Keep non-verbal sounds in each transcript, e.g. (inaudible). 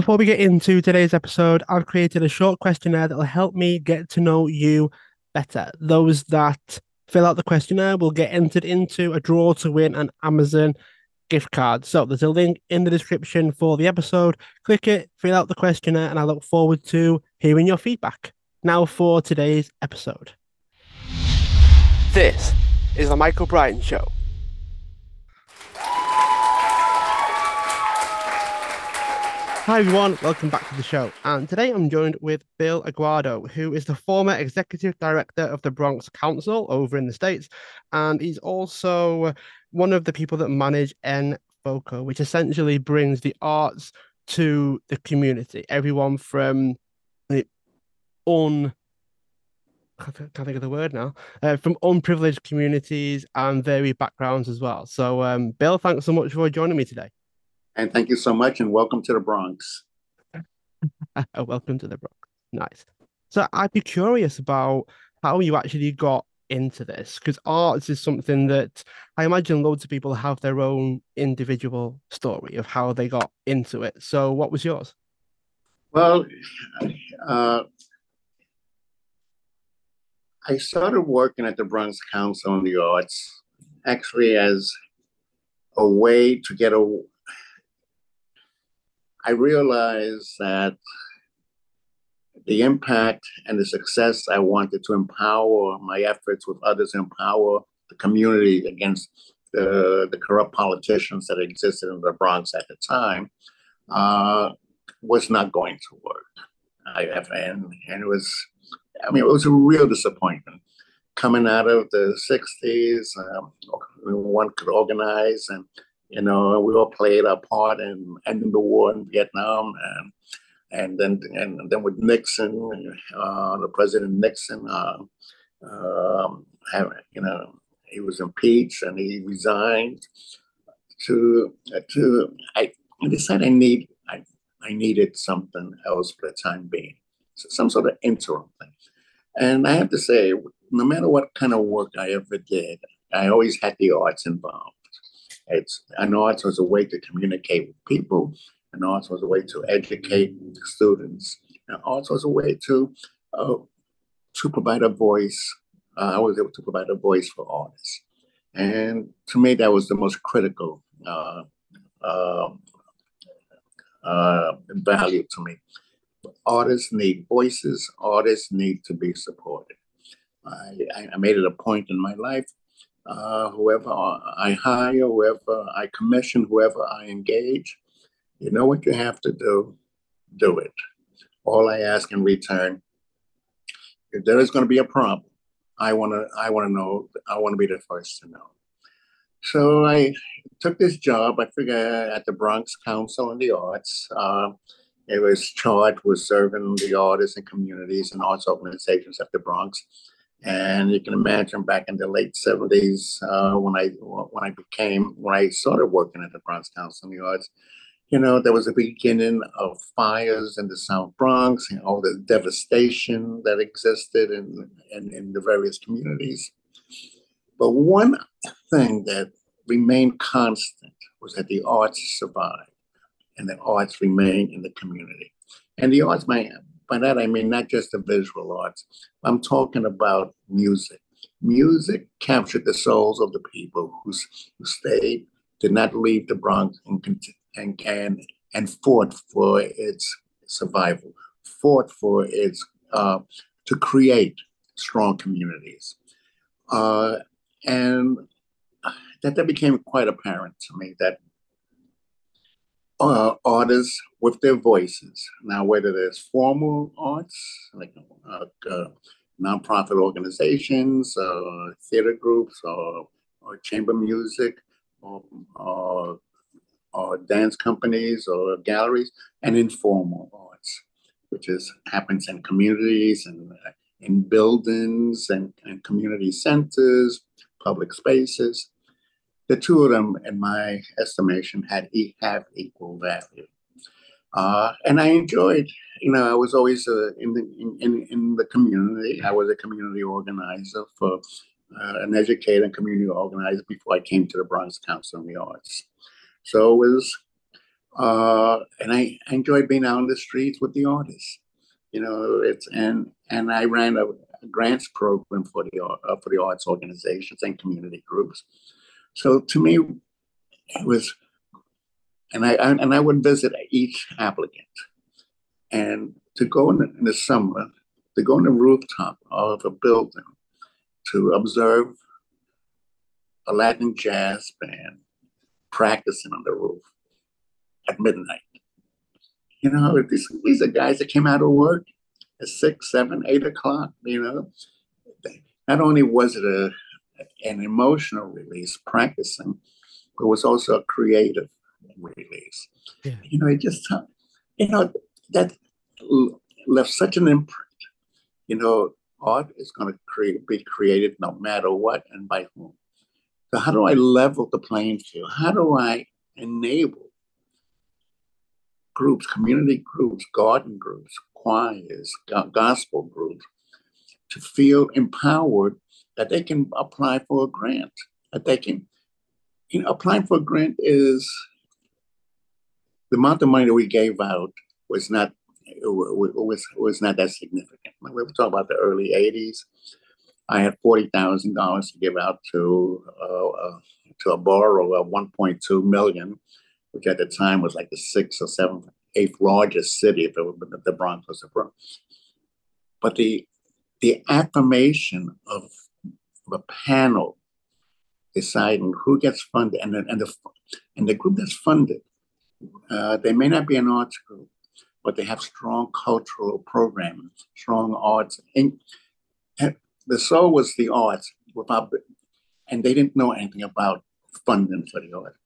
Before we get into today's episode, I've created a short questionnaire that will help me get to know you better. Those that fill out the questionnaire will get entered into a draw to win an Amazon gift card. So there's a link in the description for the episode. Click it, fill out the questionnaire, and I look forward to hearing your feedback. Now for today's episode. This is the Michael Brian Show. Hi everyone, welcome back to the show. And today I'm joined with Bill Aguado, who is the former executive director of the Bronx Council over in the States. And he's also one of the people that manage En Foco, which essentially brings the arts to the community. Everyone from the un can't think of the word now, uh, from unprivileged communities and varied backgrounds as well. So, um, Bill, thanks so much for joining me today. And thank you so much, and welcome to the Bronx. (laughs) welcome to the Bronx. Nice. So, I'd be curious about how you actually got into this because arts is something that I imagine loads of people have their own individual story of how they got into it. So, what was yours? Well, uh, I started working at the Bronx Council on the Arts actually as a way to get a. I realized that the impact and the success I wanted to empower my efforts with others, empower the community against the, the corrupt politicians that existed in the Bronx at the time, uh, was not going to work. I, and, and it was I mean, it was a real disappointment coming out of the 60s. Um, one could organize, and, you know, we all played our part in ending the war in Vietnam. And, and then and then with Nixon, uh, the President Nixon, uh, um, you know, he was impeached and he resigned. To to I, decided I need I, I needed something else for the time being, so some sort of interim thing. And I have to say, no matter what kind of work I ever did, I always had the arts involved. It's and arts was a way to communicate with people, and arts was a way to educate students, and arts was a way to uh, to provide a voice. Uh, I was able to provide a voice for artists, and to me, that was the most critical uh, um, uh value to me. Artists need voices, artists need to be supported. I, I made it a point in my life uh, whoever I hire, whoever I commission, whoever I engage, you know what you have to do, do it. All I ask in return, if there is going to be a problem, I want to I want to know, I want to be the first to know. So I took this job, I figure at the Bronx Council on the Arts. Uh, it was charged with serving the artists and communities and arts organizations of the Bronx. And you can imagine back in the late 70s uh, when I when I became when I started working at the Bronx Council on the Arts, you know, there was a beginning of fires in the South Bronx and all the devastation that existed in, in, in the various communities. But one thing that remained constant was that the arts survived and the arts remain in the community. And the arts, by, by that I mean not just the visual arts, I'm talking about music. Music captured the souls of the people who, who stayed, did not leave the Bronx, and, and, and, and fought for its survival, fought for its, uh, to create strong communities. Uh, and that, that became quite apparent to me that uh, artists with their voices. Now, whether there's formal arts, like uh, uh, nonprofit organizations, uh, theater groups, or, or chamber music, or, or, dance companies, or galleries, and informal arts, which is happens in communities and uh, in buildings and, and community centers, public spaces the two of them, in my estimation, had have equal value. Uh, and I enjoyed, you know, I was always uh, in, the, in, in the community. I was a community organizer for uh, an educator and community organizer before I came to the Bronx Council on the Arts. So it was, Uh, and I enjoyed being out on the streets with the artists. You know, it's and and I ran a, a grants program for the uh, for the arts organizations and community groups. So to me, it was, and I, I and I would visit each applicant, and to go in the, in the summer, to go on the rooftop of a building, to observe a Latin jazz band practicing on the roof at midnight. You know, these, these are guys that came out of work at six, seven, eight o'clock, you know. Not only was it a an emotional release practicing, but was also a creative release. Yeah. You know, it just you know, that left such an imprint. You know, art is going to create, be created no matter what and by whom. So how do I level the playing field? How do I enable groups, community groups, garden groups, choirs, gospel groups to feel empowered that they can apply for a grant, that they can, you know, applying for a grant is the amount of money that we gave out was not was was not that significant. We were talking about the early '80s. I had forty thousand dollars to give out to uh, uh, to a borough of 1.2 million, which at the time was like the sixth or seventh, eighth largest city if it was the Bronx was the Bronx. But the the affirmation of, a panel deciding who gets funded and the, and the and the group that's funded, uh, they may not be an arts group, but they have strong cultural programming, strong arts. And, the soul was the arts without, and they didn't know anything about funding for the arts.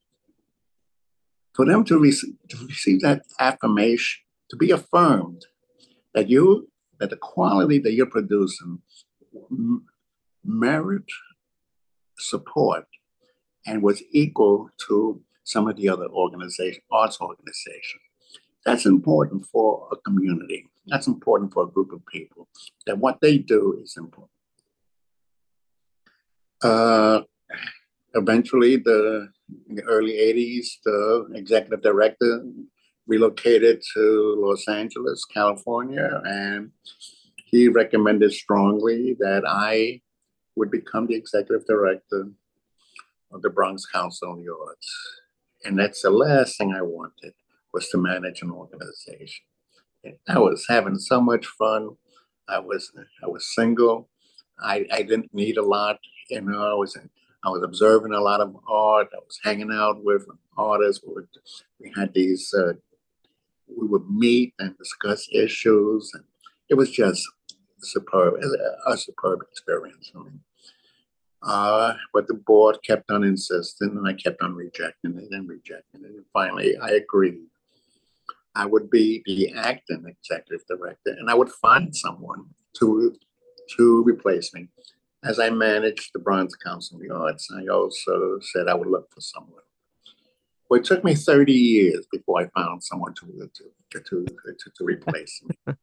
For them to to receive that affirmation, to be affirmed that you, that the quality that you're producing merit support and was equal to some of the other organizations, arts organizations. That's important for a community. That's important for a group of people. That what they do is important. Uh, eventually, the in the early 80s, the executive director relocated to Los Angeles, California, and he recommended strongly that I would become the executive director of the Bronx Council on the Arts. And that's the last thing I wanted was to manage an organization. I was having so much fun. I was I was single. I, I didn't need a lot. You know, I was I was observing a lot of art. I was hanging out with artists. We had these. Uh, we would meet and discuss issues, and it was just superb, a, superb experience for me. Uh, but the board kept on insisting, and I kept on rejecting it and rejecting it. And finally, I agreed I would be the acting executive director, and I would find someone to to replace me. As I managed the Bronx Council of the Arts, I also said I would look for someone. Well, it took me 30 years before I found someone to to to to, to replace me,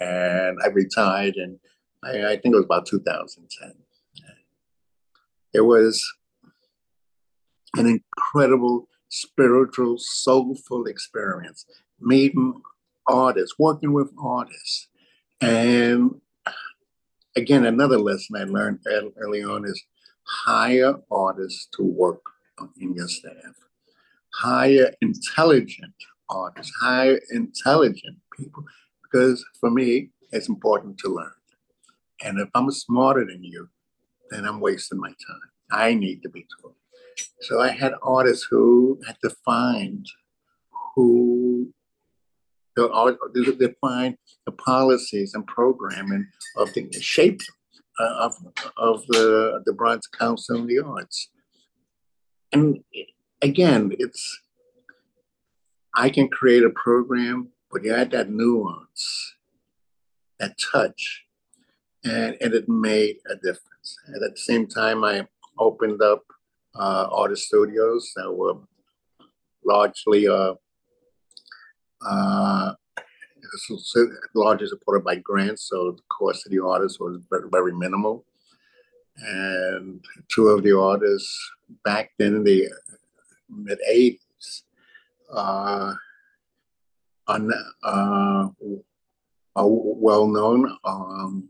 and I retired, and I, I think it was about 2010. It was an incredible spiritual, soulful experience, meeting artists, working with artists. And again, another lesson I learned early on is hire artists to work in your staff. Hire intelligent artists, hire intelligent people, because for me, it's important to learn. And if I'm smarter than you, then I'm wasting my time. I need to be taught. So I had artists who had defined who the art define the policies and programming of the shape uh, of of the the Bronx Council of the Arts. And again, it's I can create a program, but you add that nuance, that touch, and, and it made a difference. And at the same time, I opened up uh, artist studios that were largely uh, uh, largely supported by grants, so the cost of the artists was very, very minimal. And two of the artists back then in the mid 80s uh, un, uh, well known. Um,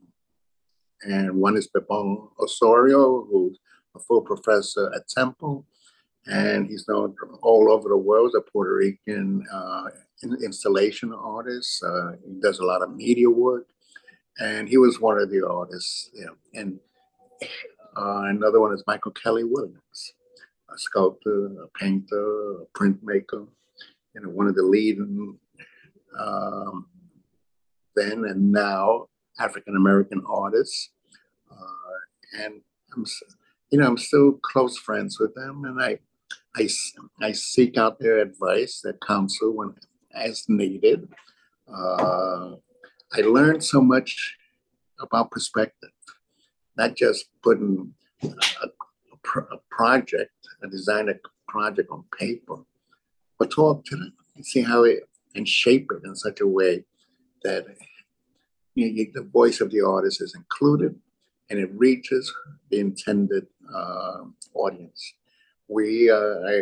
and one is Pepon Osorio, who's a full professor at Temple, and he's known all over the world, as a Puerto Rican uh, installation artist. Uh, he does a lot of media work, and he was one of the artists. You know, and uh, another one is Michael Kelly Williams, a sculptor, a painter, a printmaker, you know, one of the leading um, then and now African American artists. Uh, and I'm, you know, I'm still close friends with them, and I, I, I seek out their advice, their counsel when as needed. Uh, I learned so much about perspective, not just putting a, a, a project, a design project on paper, but talk to them and see how it and shape it in such a way that you know, the voice of the artist is included and it reaches the intended uh, audience. We, uh, I,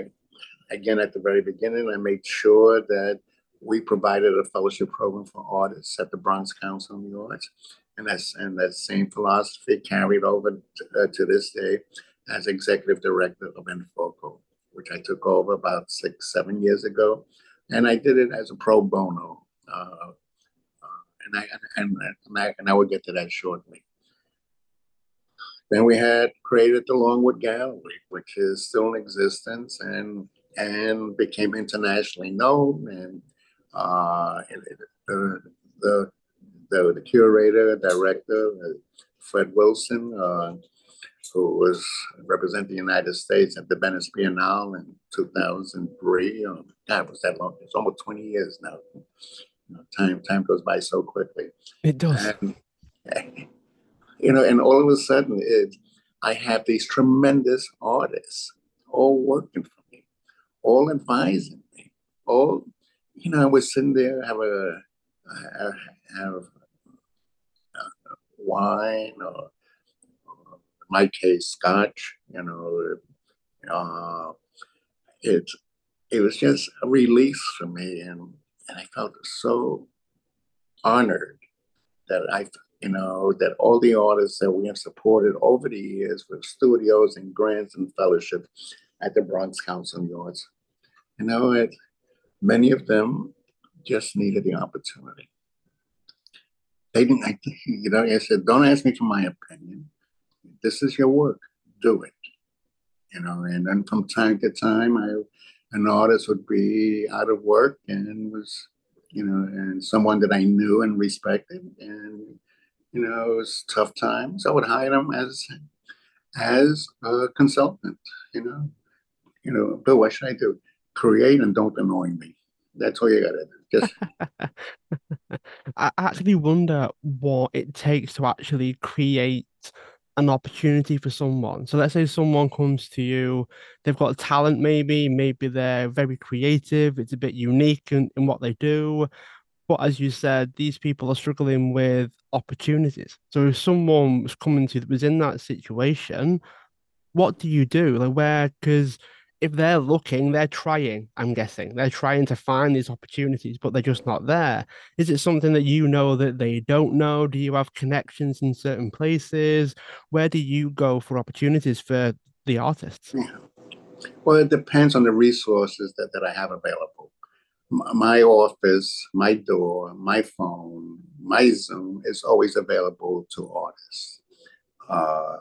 again, at the very beginning, I made sure that we provided a fellowship program for artists at the Bronx Council on the Arts. And that's and that same philosophy carried over to, uh, to this day as executive director of En Foco, which I took over about six, seven years ago. And I did it as a pro bono. Uh, and I and, and I and I will get to that shortly. Then we had created the Longwood Gallery, which is still in existence and and became internationally known. And uh, the, the, the, the curator, director, uh, Fred Wilson, uh, who was representing the United States at the Venice Biennale in 2003. Um, God, was that long? It's almost 20 years now time time goes by so quickly. It does. And, (laughs) you know, and all of a sudden, it, I have these tremendous artists all working for me, all advising me, all. You know, I was sitting there, have a have, have wine or, in my case, scotch. You know, uh, it it was just a release for me, and and I felt so honored that I, you know, that all the artists that we have supported over the years with studios and grants and fellowships at the Bronx Council of Arts, you know, it, many of them just needed the opportunity. They didn't, I, you know, I said, don't ask me for my opinion. This is your work. Do it. You know, and then from time to time, I an artist would be out of work and was, you know, and someone that I knew and respected, and you know, it was tough times. I would hire them as as a consultant. You know, you know, but what should I do? Create and don't annoy me. That's all you gotta do. Just. (laughs) I actually wonder what it takes to actually create an opportunity for someone. So let's say someone comes to you, they've got talent, maybe, maybe they're very creative, it's a bit unique in, in what they do. But as you said, these people are struggling with opportunities. So if someone was coming to that was in that situation, what do you do? Like where because if they're looking, they're trying, I'm guessing. They're trying to find these opportunities, but they're just not there. Is it something that you know that they don't know? Do you have connections in certain places? Where do you go for opportunities for the artists? Well, it depends on the resources that, that I have available. My office, my door, my phone, my Zoom is always available to artists. Uh,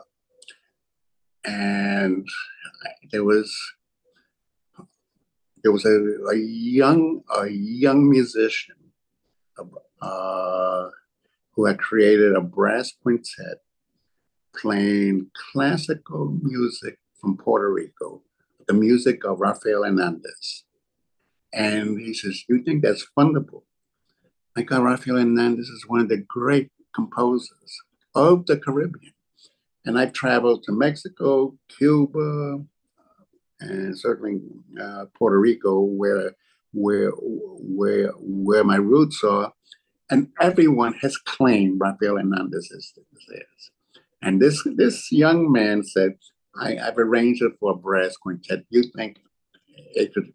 and there was there was a, a young a young musician uh, who had created a brass quintet playing classical music from Puerto Rico, the music of Rafael Hernandez. And he says, You think that's fundable? My God, Rafael Hernandez is one of the great composers of the Caribbean. And I traveled to Mexico, Cuba, and certainly uh, Puerto Rico, where where where where my roots are, and everyone has claimed Rafael Hernandez is theirs. And this this young man said, I, have arranged it for a brass quintet. You think it could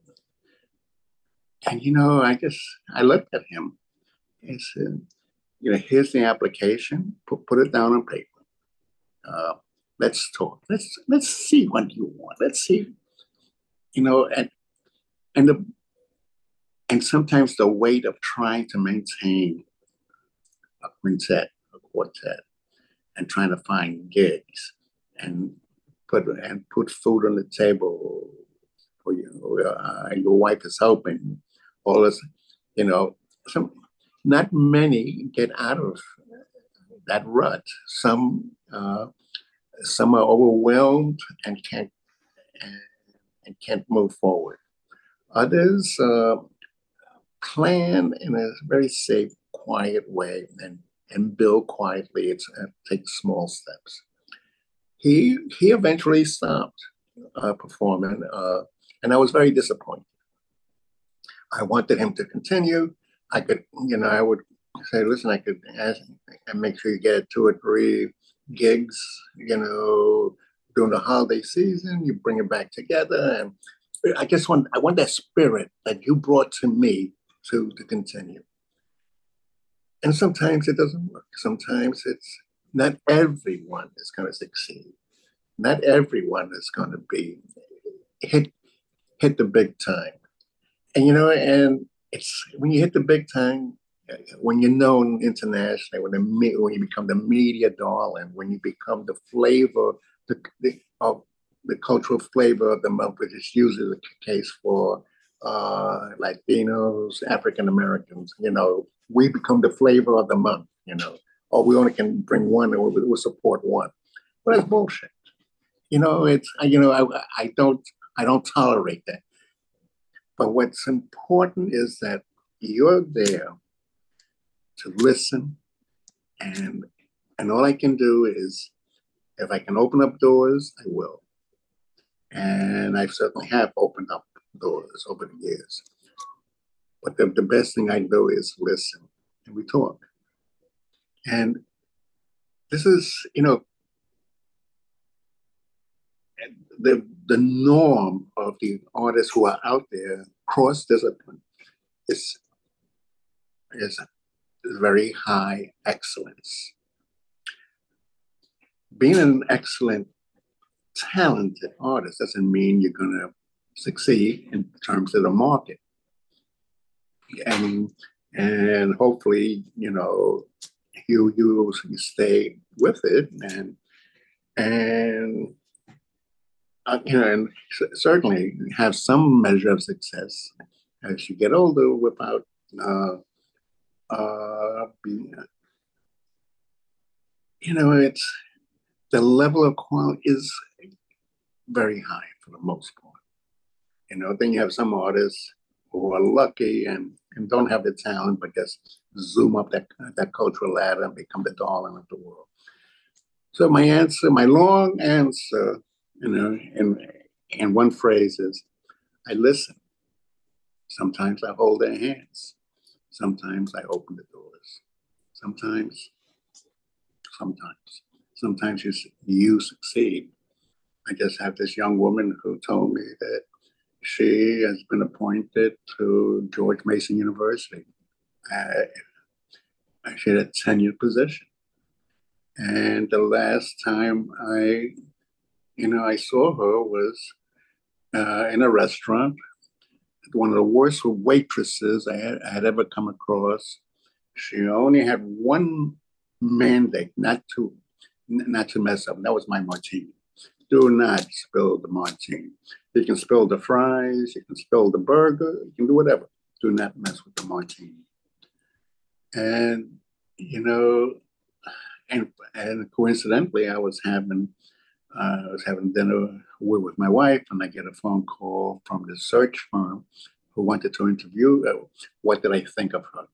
And you know, I just I looked at him and said, you know, here's the application. Put put it down on paper. Uh, let's talk. Let's let's see what you want. Let's see. You know, and and the and sometimes the weight of trying to maintain a quintet, a quartet, and trying to find gigs and put and put food on the table for you. Uh, your wife is helping. All this, you know, some not many get out of that rut. Some uh, some are overwhelmed and can't and, and can't move forward. Others uh, plan in a very safe, quiet way and and build quietly. It's uh, take small steps. He he eventually stopped uh, performing, uh, and I was very disappointed. I wanted him to continue. I could, you know, I would say, listen, I could ask and make sure you get two or three gigs, you know, during the holiday season. You bring it back together, and I just want I want that spirit that you brought to me to to continue. And sometimes it doesn't work. Sometimes it's not everyone is going to succeed. Not everyone is going to be hit hit the big time. And you know, and it's when you hit the big time, when you're known internationally, when the when you become the media darling, when you become the flavor the, the of the cultural flavor of the month, which is usually the case for uh, Latinos, African Americans. You know, we become the flavor of the month. You know, or we only can bring one, and we'll, we'll support one. But that's bullshit. You know, it's you know I, I don't I don't tolerate that. But what's important is that you're there to listen, and and all I can do is, if I can open up doors, I will. And I certainly have opened up doors over the years. But the, the best thing I do is listen and we talk. And this is, you know, the the norm of the artists who are out there cross discipline is is very high excellence. Being an excellent, talented artist doesn't mean you're going to succeed in terms of the market. And and hopefully, you know, you you stay with it and and uh, you know, and certainly have some measure of success as you get older without uh, uh, being, you know, it's the level of quality is very high for the most part. You know, then you have some artists who are lucky and, and don't have the talent, but just zoom up that, that cultural ladder and become the darling of the world. So my answer, my long answer you know, and and one phrase is, I listen. Sometimes I hold their hands. Sometimes I open the doors. Sometimes, sometimes, sometimes you you succeed. I just have this young woman who told me that she has been appointed to George Mason University. Uh, she had a tenured position. And the last time I you know, I saw her was uh, in a restaurant, one of the worst waitresses I had, I had ever come across. She only had one mandate, not to not to mess up. That was my martini. Do not spill the martini. You can spill the fries, you can spill the burger, you can do whatever. Do not mess with the martini. And you know, and and coincidentally, I was having uh, I was having dinner with my wife, and I get a phone call from the search firm who wanted to interview. Uh, what did I think of her?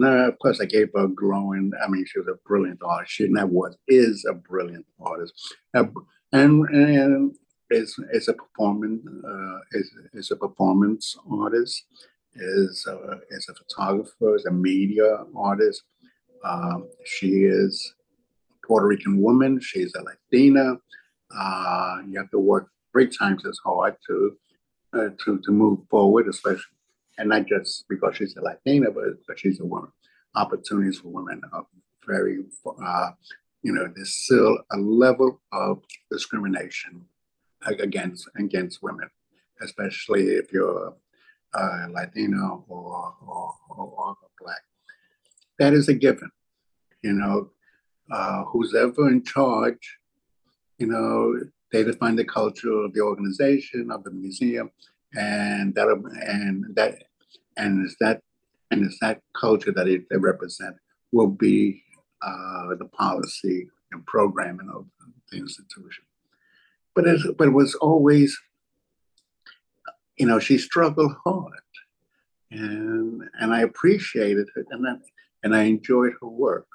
Of course, I gave her a glowing. I mean, she was a brilliant artist. She never was is a brilliant artist, uh, and and is is a performance uh, is is a performance artist. Is a, is a photographer. Is a media artist. Um, she is a Puerto Rican woman. She's a Latina. Uh, you have to work three times as hard to uh, to to move forward, especially and not just because she's a Latina, but but she's a woman. Opportunities for women are very, uh, you know, there's still a level of discrimination against against women, especially if you're uh, Latino or, or, or, or, black. That is a given. You know, uh, who's ever in charge, you know, they define the culture of the organization of the museum, and that and that and is that and it's that culture that it, they represent will be uh, the policy and programming of the institution. But it, but it was always, you know, she struggled hard, and and I appreciated it, and I, and I enjoyed her work,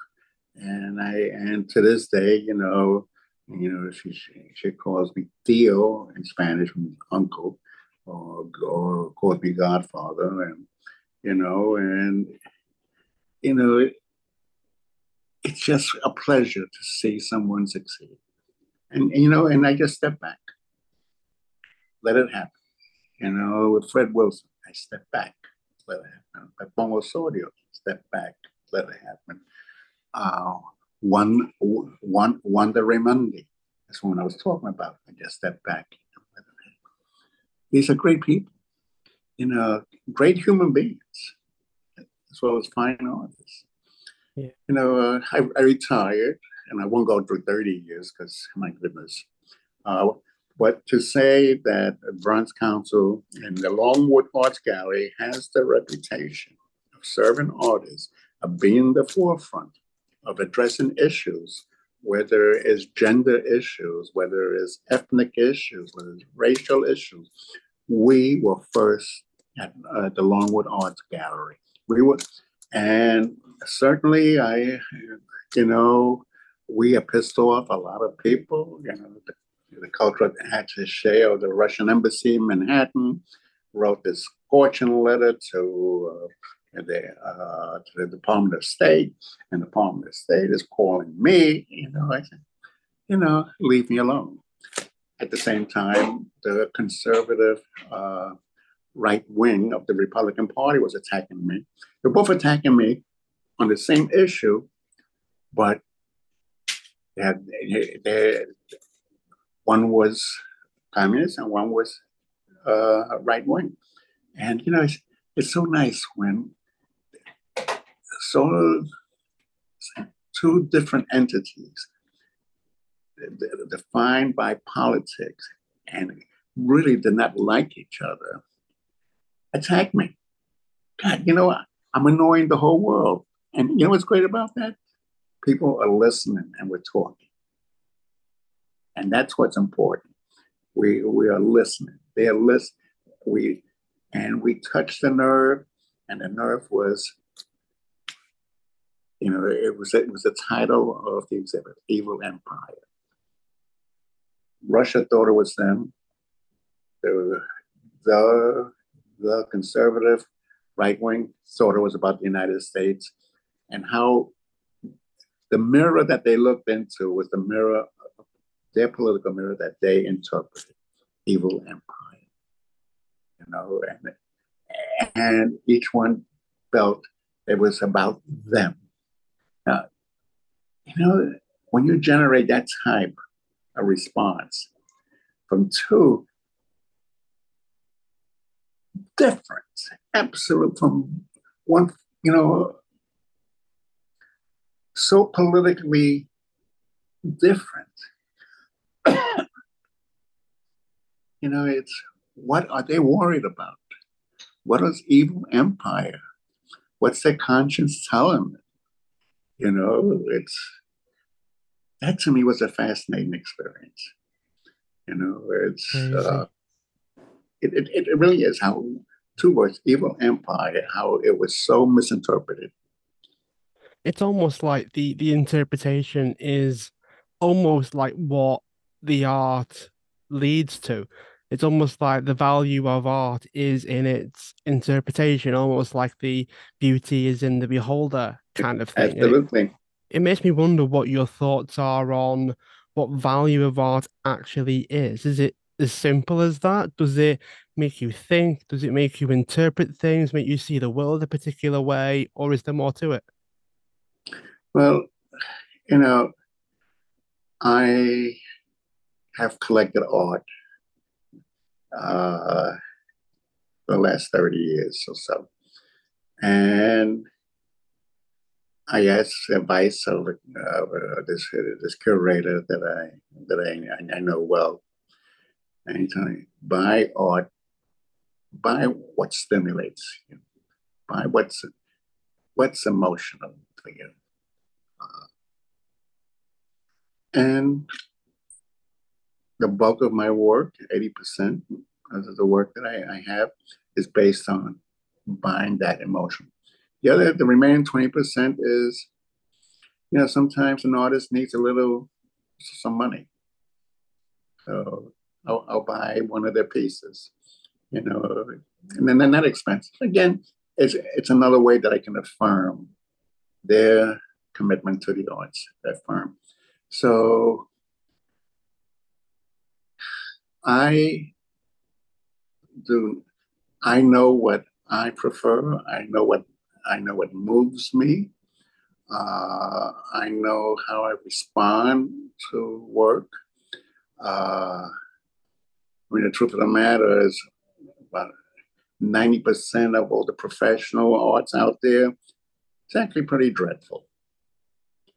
and I and to this day, you know, you know, she she, she calls me tío in Spanish, uncle, or or calls me Godfather, and you know, and you know, it's just a pleasure to see someone succeed. And, you know, and I just step back, let it happen. You know, with Fred Wilson, I step back, let it happen. With Pepon Osorio, step back, let it happen. Uh, one, one, Wanda Raimundi, that's one I was talking about. I just step back, let it happen. These are great people, you know, great human beings, as well as fine artists. Yeah. You know, uh, I, I, retired, and I won't go through 30 years because, my goodness. Uh, but to say that Bronx Council and the Longwood Arts Gallery has the reputation of serving artists, of being the forefront of addressing issues, whether it's gender issues, whether it's ethnic issues, whether it's racial issues, we were first at uh, the Longwood Arts Gallery. We were, and certainly, I, you know, we have pissed off a lot of people. You know, the, the cultural attache of the Russian embassy in Manhattan wrote this scorching letter to uh, the uh, to the Department of State, and the Department of State is calling me. You know, I said, you know, leave me alone. At the same time, the conservative uh, right wing of the Republican Party was attacking me. They're both attacking me on the same issue, but they had, they, one was communist and one was uh, right wing. And you know, it's, it's so nice when so two different entities defined by politics and really did not like each other attack me. God, you know, I'm annoying the whole world. And you know what's great about that? People are listening and we're talking. And that's what's important. We we are listening. They are listening. We and we touched the nerve, and the nerve was, you know, it was it was the title of the exhibit, Evil Empire. Russia thought it was them. The the the conservative right wing thought it was about the United States and how the mirror that they looked into was the mirror, their political mirror that they interpreted, evil empire. You know, and and each one felt it was about them. Now, you know, when you generate that type of response from two different, absolute from one, you know, so politically different. (coughs) you know, it's what are they worried about? What is evil empire? What's their conscience telling them? You know, it's that to me was a fascinating experience. You know, it's uh, it, it, it really is how two words, evil empire, how it was so misinterpreted it's almost like the the interpretation is almost like what the art leads to. It's almost like the value of art is in its interpretation, almost like the beauty is in the beholder kind of thing. Absolutely. It, makes me wonder what your thoughts are on what value of art actually is. Is it as simple as that? Does it make you think? Does it make you interpret things, make you see the world a particular way, or is there more to it? Well, you know, I have collected art uh, the last 30 years or so. And I asked advice of uh, this this curator that I that I, I know well, and he told me buy art, buy what stimulates you, buy what's what's emotional for you, uh, and the bulk of my work, eighty percent of the work that I, I have, is based on buying that emotion. The other, the remaining 20% is, you know, sometimes an artist needs a little, some money. So I'll, I'll buy one of their pieces, you know, and then they're not expensive. Again, it's, it's another way that I can affirm their commitment to the arts, that firm. So I do, I know what I prefer. I know what I know what moves me. Uh, I know how I respond to work. Uh, I mean, the truth of the matter is, about 90% of all the professional arts out there, it's actually pretty dreadful.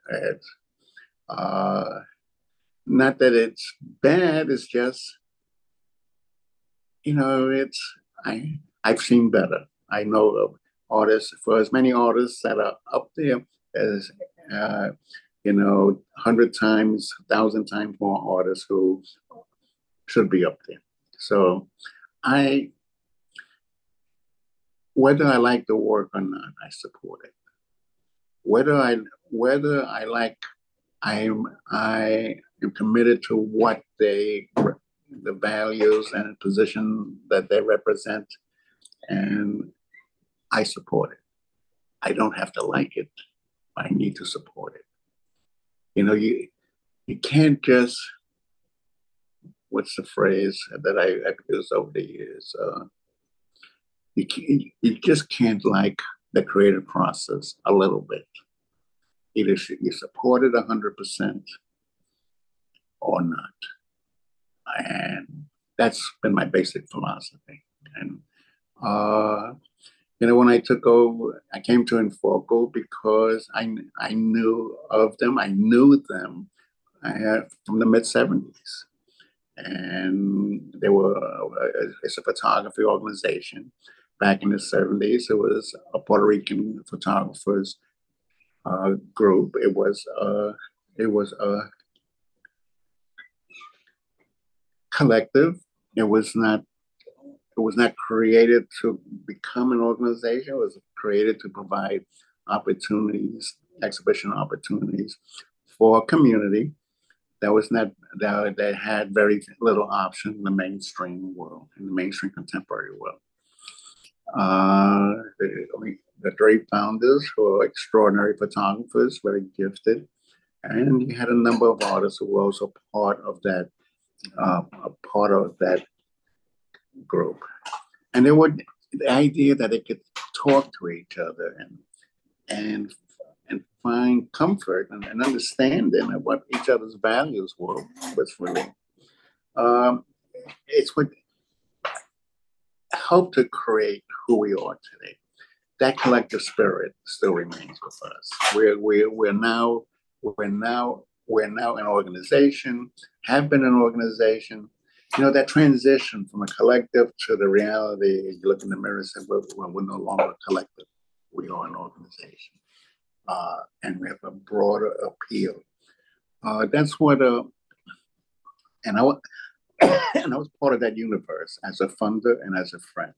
It's, uh, not that it's bad, it's just, you know, it's, I, I've seen better. I know artists, for as many artists that are up there as, uh, you know, 100 times, 1,000 times more artists who should be up there. So I, whether I like the work or not, I support it. Whether I, whether I like, I am, I am committed to what they, the values and position that they represent, and I support it. I don't have to like it. I need to support it. You know, you you can't just what's the phrase that I, have used over the years? Uh, you, can, you just can't like the creative process a little bit. Either you support it 100% or not. And that's been my basic philosophy. And uh, you know, when I took over, I came to En Foco because I I knew of them. I knew them uh, from the mid '70s, and they were uh, it's a photography organization. Back in the '70s, it was a Puerto Rican photographers uh, group. It was uh, it was a collective. It was not it was not created to become an organization. It was created to provide opportunities, exhibition opportunities for a community that was not that, that had very little option in the mainstream world, in the mainstream contemporary world. Uh, the, I mean, the three founders were extraordinary photographers, very gifted, and you had a number of artists who were also part of that, uh, part of that group. And they would the idea that they could talk to each other and and and find comfort and, and understanding of what each other's values were was really um, it's what helped to create who we are today. That collective spirit still remains with us. We're we're we're now we're now we're now an organization, have been an organization you know, that transition from a collective to the reality, you look in the mirror and say, well, we're no longer a collective. We are an organization. Uh, and we have a broader appeal. Uh, that's what, uh, and I, (coughs) and I was part of that universe as a funder and as a friend.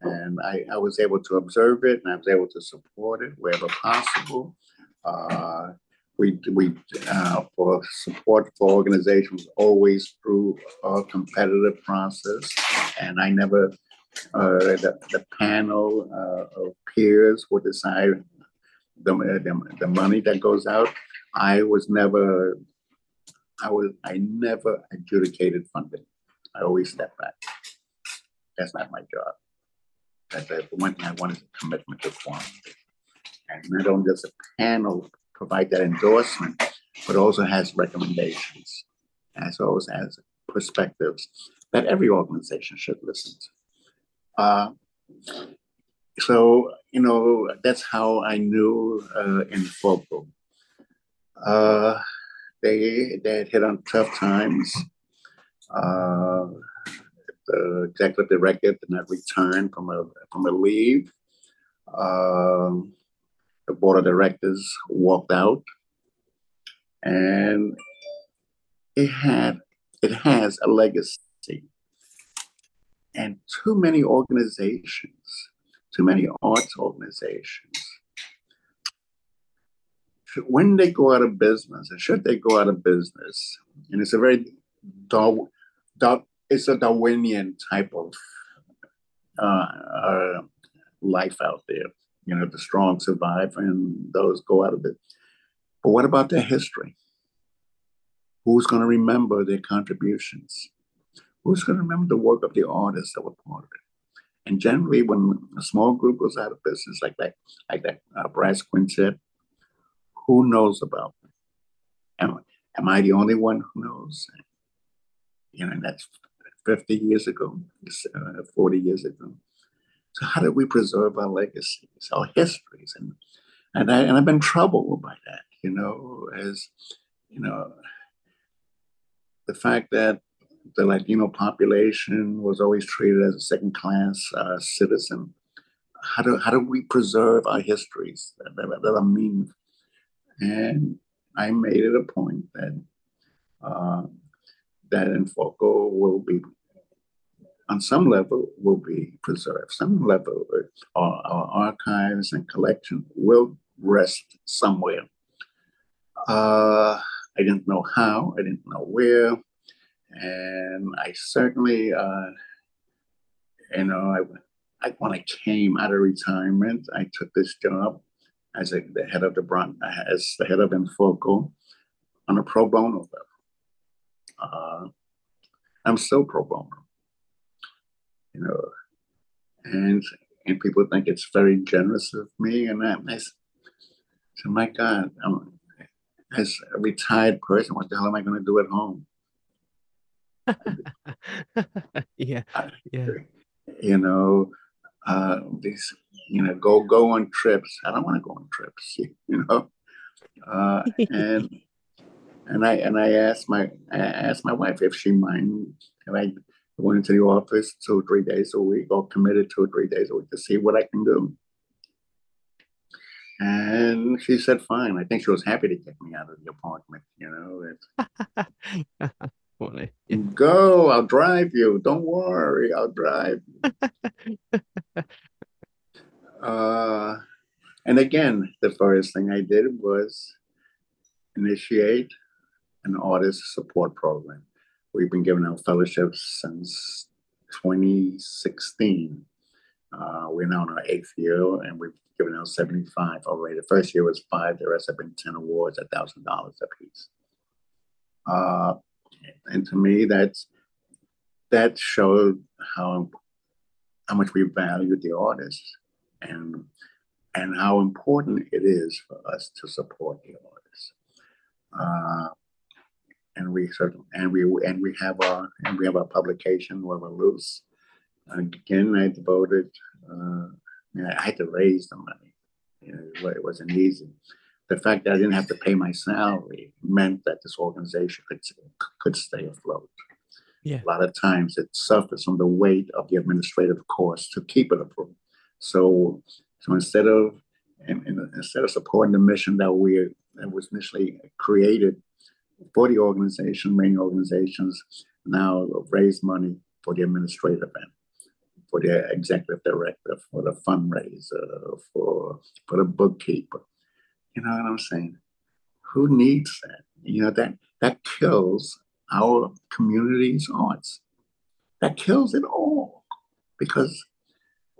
And I, I was able to observe it and I was able to support it wherever possible. Uh, we we uh, for support for organizations always through a competitive process, and I never uh, the, the panel uh, of peers would decide the, the the money that goes out. I was never I was I never adjudicated funding. I always step back. That's not my job. That's the one thing I want a commitment to quality. And not only does a panel provide that endorsement, but also has recommendations, as well as has perspectives that every organization should listen to. Uh, so, you know, that's how I knew uh, En Foco. Uh, they, they had hit on tough times. Uh, the executive director did not return from a, from a leave. Um, the board of directors walked out. And it had it has a legacy. And too many organizations too many arts organizations when they go out of business and should they go out of business and it's a very it's a darwinian type of uh, uh, life out there you know, the strong survive and those go out of it. But what about their history? Who's going to remember their contributions? Who's going to remember the work of the artists that were part of it? And generally, when a small group goes out of business like that, like that uh, brass quintet, who knows about them? Am, am I the only one who knows? You know, that's 50 years ago, uh, 40 years ago. So how do we preserve our legacies, our histories? And and I and I've been troubled by that, you know, as you know, the fact that the Latino population was always treated as a second class uh, citizen. How do how do we preserve our histories that, that, that are meaningful? And I made it a point that uh, that En Foco will be on some level will be preserved. Some level, our, our archives and collection will rest somewhere. Uh, I didn't know how, I didn't know where, and I certainly, uh, you know, I, I, when I came out of retirement, I took this job as a, the head of the Bronx, as the head of En Foco on a pro bono level. Uh, I'm still pro bono you know, and and people think it's very generous of me, and I, I said, my God, I'm, as a retired person, what the hell am I going to do at home? (laughs) yeah, yeah. You know, uh, these, you know, go go on trips. I don't want to go on trips. (laughs) You know, uh, and (laughs) and I and I asked my I asked my wife if she mind if I went into the office two or three days a week or committed two or three days a week to see what I can do. And she said, fine. I think she was happy to get me out of the apartment, you know. (laughs) Funny. Go, I'll drive you. Don't worry, I'll drive (laughs) uh, and again, the first thing I did was initiate an artist support program. We've been giving out fellowships since 2016. Uh, we're now in our eighth year and we've given out 75 already. The first year was five, the rest have been 10 awards, $1,000 a piece. Uh, and to me, that's that showed how how much we value the artists and and how important it is for us to support the artists. Uh, and we certainly and we and we have our and we have our publication Nueva Luz. Again, I devoted. Uh, I had to raise the money. You know, it wasn't easy. The fact that I didn't have to pay my salary meant that this organization could could stay afloat. Yeah. A lot of times it suffers from the weight of the administrative costs to keep it afloat. So, so instead of and, and instead of supporting the mission that we that was initially created 40 organizations, many organizations now raise money for the administrative end, for the executive director, for the fundraiser, for for the bookkeeper. You know what I'm saying? Who needs that? You know that that kills our community's arts. That kills it all because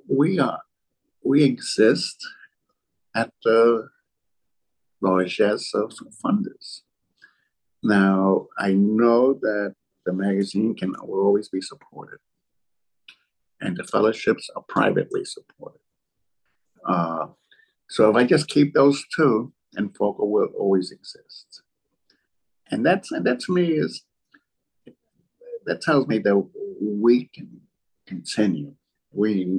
we are we exist at the largesse of funders. Now, I know that the magazine can will always be supported. And the fellowships are privately supported. Uh, so if I just keep those two, En Foco will always exist. And that's and that to me is that tells me that we can continue. We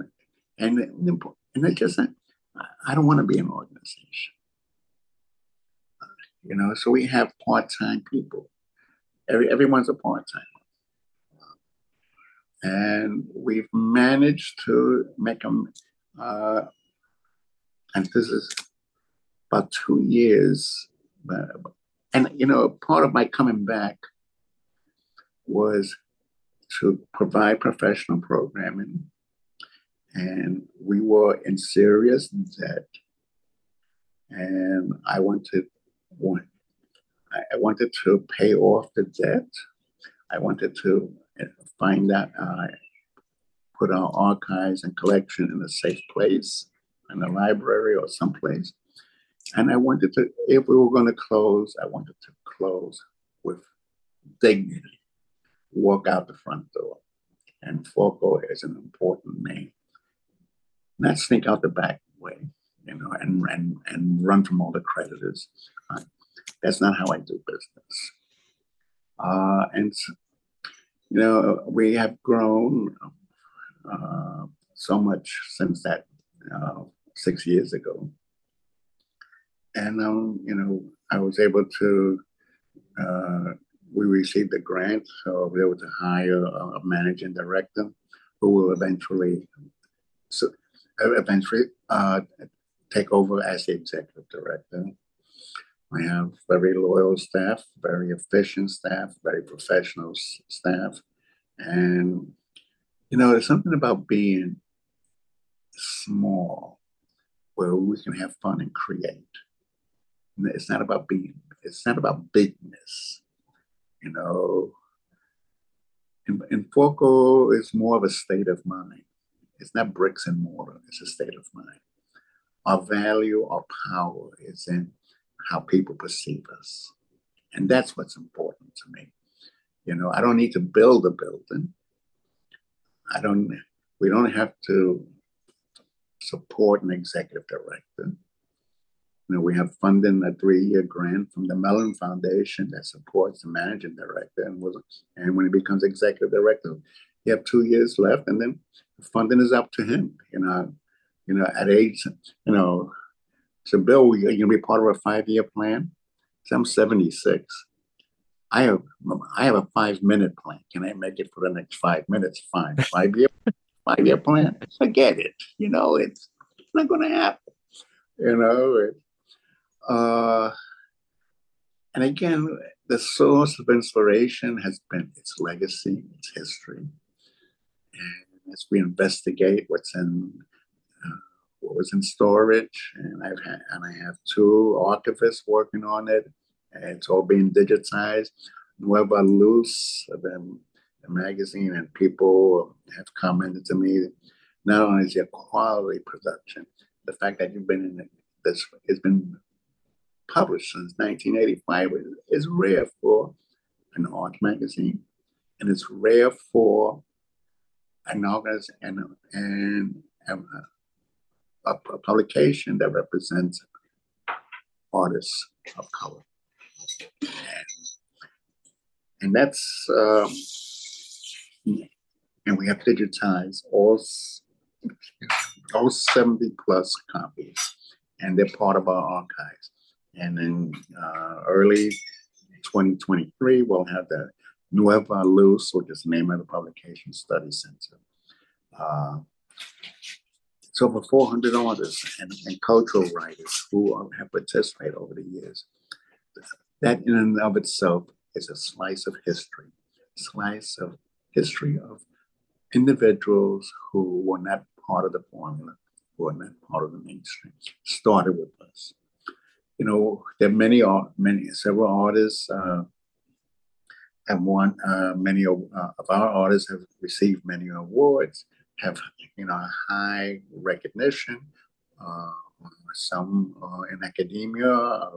and and it just I don't want to be an organization. You know, so we have part-time people. Every everyone's a part-time. And we've managed to make them uh, and this is about two years. And you know, part of my coming back was to provide professional programming. And we were in serious debt. And I wanted want, I wanted to pay off the debt. I wanted to find that uh, put our archives and collection in a safe place, in a library or someplace. And I wanted to, if we were going to close, I wanted to close with dignity, walk out the front door. En Foco is an important name. Not sneak out the back way, you know, and, and, and run from all the creditors. Uh, that's not how I do business. Uh, and, you know, we have grown uh, so much since that uh, six years ago. And, um, you know, I was able to, uh, we received a grant, so we were able to hire a managing director who will eventually, so, eventually uh, take over as the executive director. I have very loyal staff, very efficient staff, very professional staff. And, you know, there's something about being small where we can have fun and create. It's not about being, it's not about bigness, you know. And, En Foco is more of a state of mind. It's not bricks and mortar, it's a state of mind. Our value, our power is in how people perceive us. And that's what's important to me. You know, I don't need to build a building. I don't, we don't have to support an executive director. You know, we have funding a three-year grant from the Mellon Foundation that supports the managing director, and was and when he becomes executive director, he have two years left, and then the funding is up to him. You know, you know, at age, you know, so Bill, you're gonna be part of a five-year plan. So I'm 76. I have I have a five-minute plan. Can I make it for the next five minutes? Fine. (laughs) Five-year five-year plan. Forget it. You know, it's, not gonna happen. You know, it, uh, and again, the source of inspiration has been its legacy, its history. And as we investigate what's in what was in storage, and I've had, and I have two archivists working on it. And it's all being digitized. Nueva Luz, the, the magazine, and people have commented to me. Not only is it quality production, the fact that you've been in this has been published since 1985 is rare for an art magazine, and it's rare for an organization and, and, and a, a, publication that represents artists of color. And, and that's, um, and we have digitized all, all 70 plus copies, and they're part of our archives. And in uh, early 2023, we'll have the Nueva Luz, which is the name of the publication study center. Uh, it's over 400 artists and, and cultural writers who have participated over the years. That in and of itself is a slice of history, slice of history of individuals who were not part of the formula, who were not part of the mainstream, started with us you know, there are many, many, several artists uh, have won. Uh, many of, uh, of our artists have received many awards, have you know high recognition. Uh, some in academia, uh,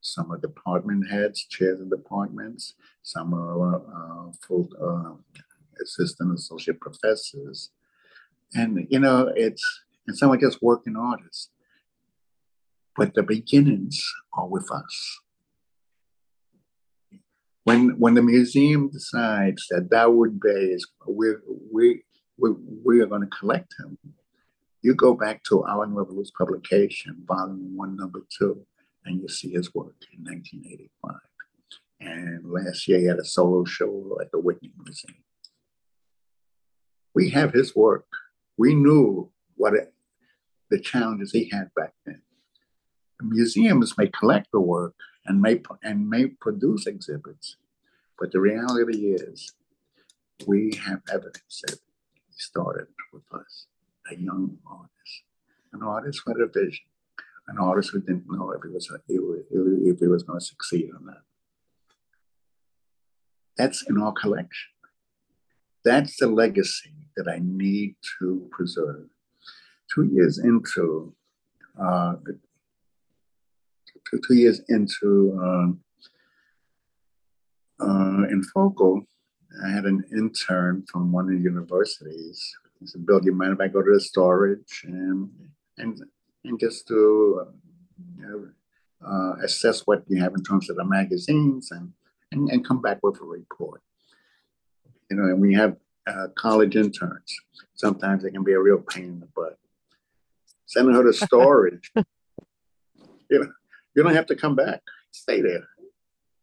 Some are department heads, chairs of departments. Some are uh, full uh, assistant associate professors, and you know it's and some are just working artists. But the beginnings are with us. When when the museum decides that Dawood Bey is we we we we are going to collect him, you go back to Alan Revolut's publication, volume one, number two, and you see his work in 1985. And last year he had a solo show at the Whitney Museum. We have his work. We knew what it, the challenges he had back then. Museums may collect the work and may and may produce exhibits, but the reality is, we have evidence that started with us, a young artist, an artist with a vision, an artist who didn't know if he was if he was going to succeed or not. That's in our collection. That's the legacy that I need to preserve. Two years into uh, two, two years into um, uh, En Foco, I had an intern from one of the universities. He said, "Bill, do you mind if I go to the storage and and and just to uh, you know, uh, assess what you have in terms of the magazines and, and, and come back with a report. You know, and we have uh, college interns. Sometimes they can be a real pain in the butt. Sending her to (laughs) storage, you know, you don't have to come back. Stay there.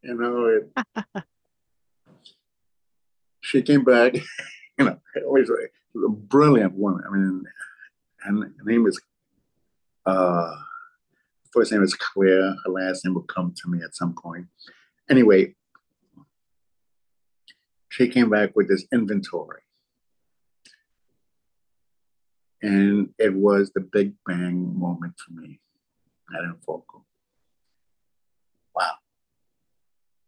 You know, it, (laughs) she came back, (laughs) you know, always a brilliant woman. I mean, and her name is uh, first name is Claire. Her last name will come to me at some point. Anyway, she came back with this inventory. And it was the big bang moment for me at En Foco. Wow.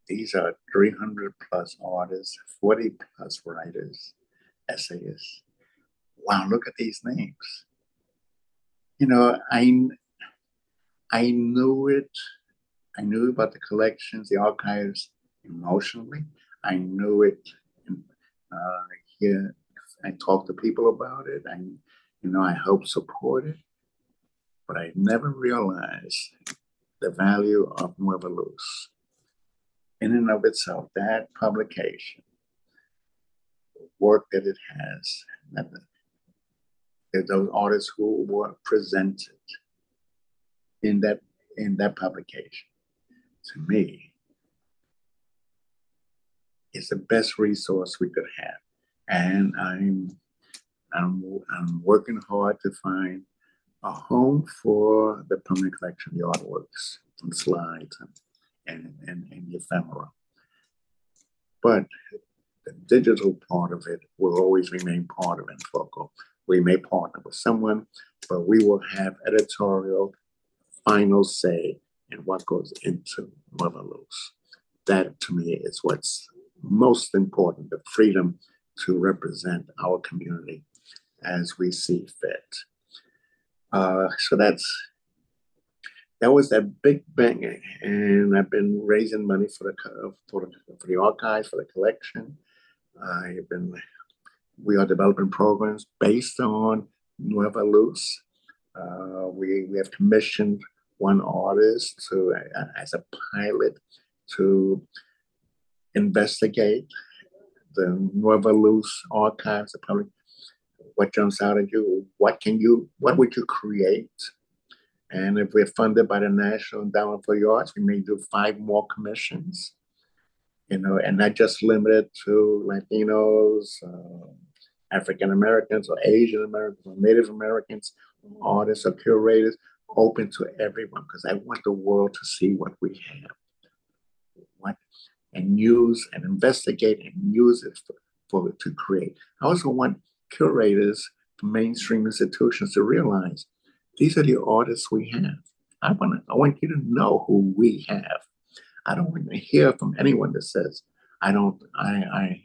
These are 300 plus artists, 40 plus writers, essayists. Wow, look at these names you know, I I knew it. I knew about the collections, the archives emotionally. I knew it. Uh, here, I talked to people about it. I, you know, I helped support it, but I never realized the value of Nueva Luz. In and of itself, that publication, work that it has, that those artists who were presented in that in that publication to me is the best resource we could have. And i'm i'm, I'm working hard to find a home for the permanent collection the artworks and slides and and, and, and the ephemera but the digital part of it will always remain part of En Foco we may partner with someone, but we will have editorial final say in what goes into Luz. That to me is what's most important, the freedom to represent our community as we see fit. Uh, so that's that was that big bang, and I've been raising money for the for for the archives for the collection. I've been we are developing programs based on Nueva Luz. Uh, we, we have commissioned one artist to, uh, as a pilot to investigate the Nueva Luz archives, the public, what jumps out at you, what can you, what would you create? And if we're funded by the National Endowment for the Arts, we may do five more commissions, you know, and not just limited to Latinos, uh, African Americans or Asian Americans or Native Americans, artists or curators, open to everyone because I want the world to see what we have. What and use and investigate and use it for, for to create. I also want curators from mainstream institutions to realize these are the artists we have. I want I want you to know who we have. I don't want to hear from anyone that says I don't I I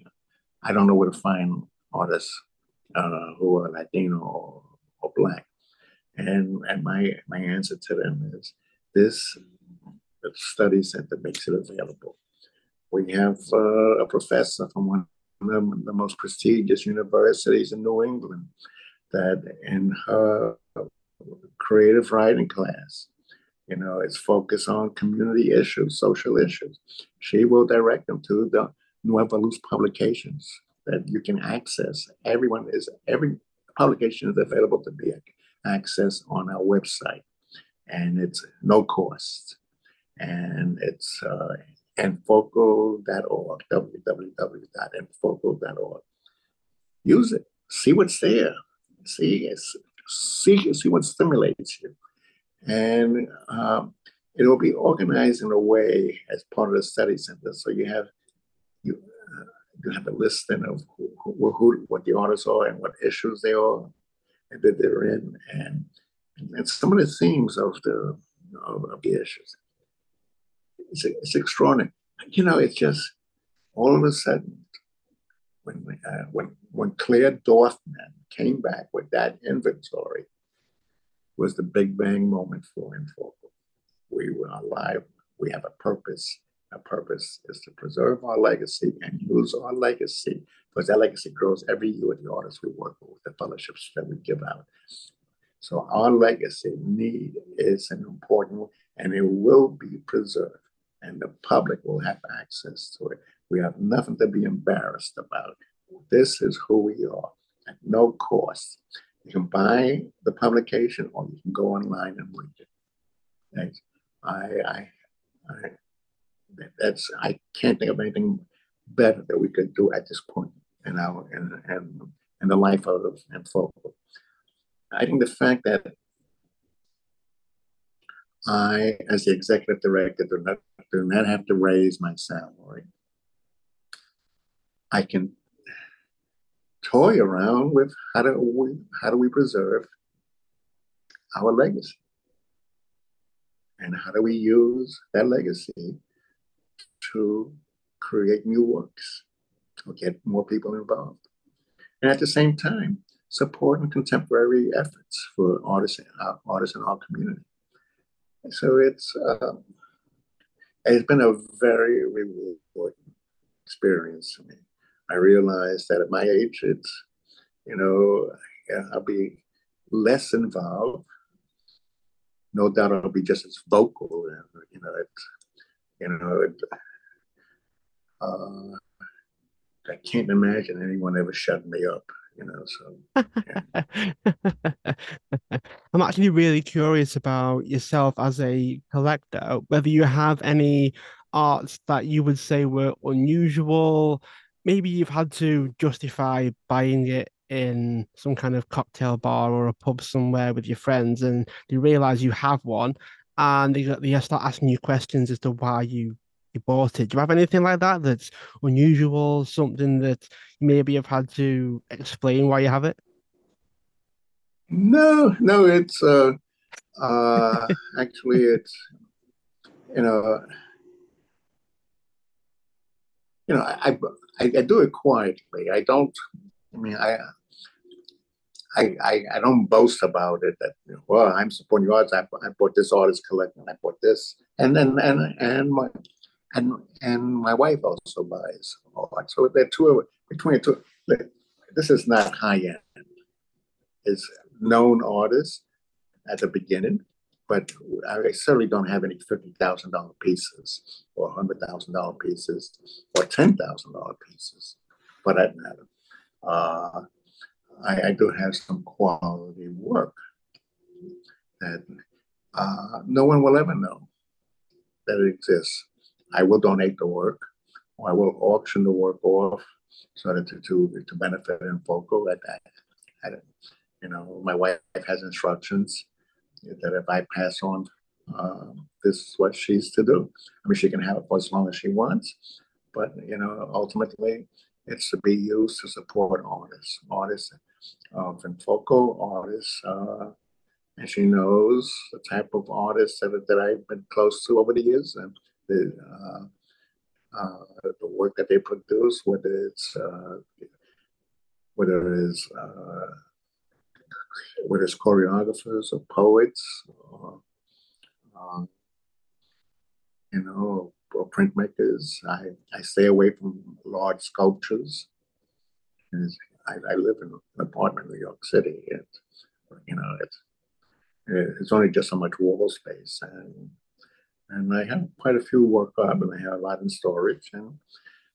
I don't know where to find artists uh, who are Latino or, or Black. And, and my, my answer to them is this, the study center makes it available. We have uh, a professor from one of the most prestigious universities in New England that in her creative writing class, you know, it's focused on community issues, social issues. She will direct them to the Nueva Luz publications that you can access. Everyone is, every publication is available to be accessed on our website and it's no cost. And it's uh, enfoco.org, www.enfoco.org. Use it. See what's there. See, see, see what stimulates you. And um, it will be organized in a way as part of the study center. So you have you uh, you have a listing of who, who, who, what the authors are and what issues they are and that they're in, and and some of the themes of the of, of the issues. It's, it's extraordinary. You know, it's just all of a sudden when uh, when when Claire Dorfman came back with that inventory was the big bang moment for En Foco. We were alive. We have a purpose. Our purpose is to preserve our legacy and use our legacy because that legacy grows every year with the artists we work with, the fellowships that we give out. So our legacy need is an important one and it will be preserved and the public will have access to it. We have nothing to be embarrassed about. This is who we are at no cost. You can buy the publication or you can go online and read it. Right? I, I, I, that's I can't think of anything better that we could do at this point in our in, in, in the life of En Foco. I think the fact that I, as the executive director, do not, do not have to raise my salary. I can toy around with how do we how do we preserve our legacy and how do we use that legacy to create new works to get more people involved and at the same time supporting contemporary efforts for artists, uh, artists in our community. So it's uh, it's been a very rewarding experience for me. I realized that at my age, it's you know I'll be less involved. No doubt I'll be just as vocal, and you know it, you know it, uh, I can't imagine anyone ever shutting me up you know so yeah. (laughs) i'm actually really curious about yourself as a collector whether you have any arts that you would say were unusual maybe you've had to justify buying it in some kind of cocktail bar or a pub somewhere with your friends and you realize you have one and they, they start asking you questions as to why you you bought it. Do you have anything like that that's unusual, something that maybe you've had to explain why you have it? No, no, it's uh, uh, (laughs) actually it's you know, you know, I, I I do it quietly. I don't. I mean, I I, I, don't boast about it that well I'm supporting the arts. I, I bought this artist collection. I bought this, and then and and my and and my wife also buys art. So the two of between the two, this is not high end. It's known artists at the beginning, but I certainly don't have any fifty thousand dollar pieces or hundred thousand dollar pieces or ten thousand dollar pieces, for that matter. Uh, I, I, do have some quality work that uh, no one will ever know that it exists. I will donate the work, or I will auction the work off so that to to, to benefit En Foco. At that, you know, my wife has instructions that if I pass on, um, this is what she's to do. I mean, she can have it for as long as she wants, but you know, ultimately, it's to be used to support artists, artists of En Foco, artists. Uh, and she knows the type of artists that, that I've been close to over the years, and the, uh, uh, the work that they produce, whether it's uh, whether it's uh, whether it's choreographers or poets, or, um, you know, or printmakers. I, I stay away from large sculptures. I, I live in an apartment in New York City. And, you know, it's, it's only just so much wall space. And, and I have quite a few work up and I have a lot in storage. And,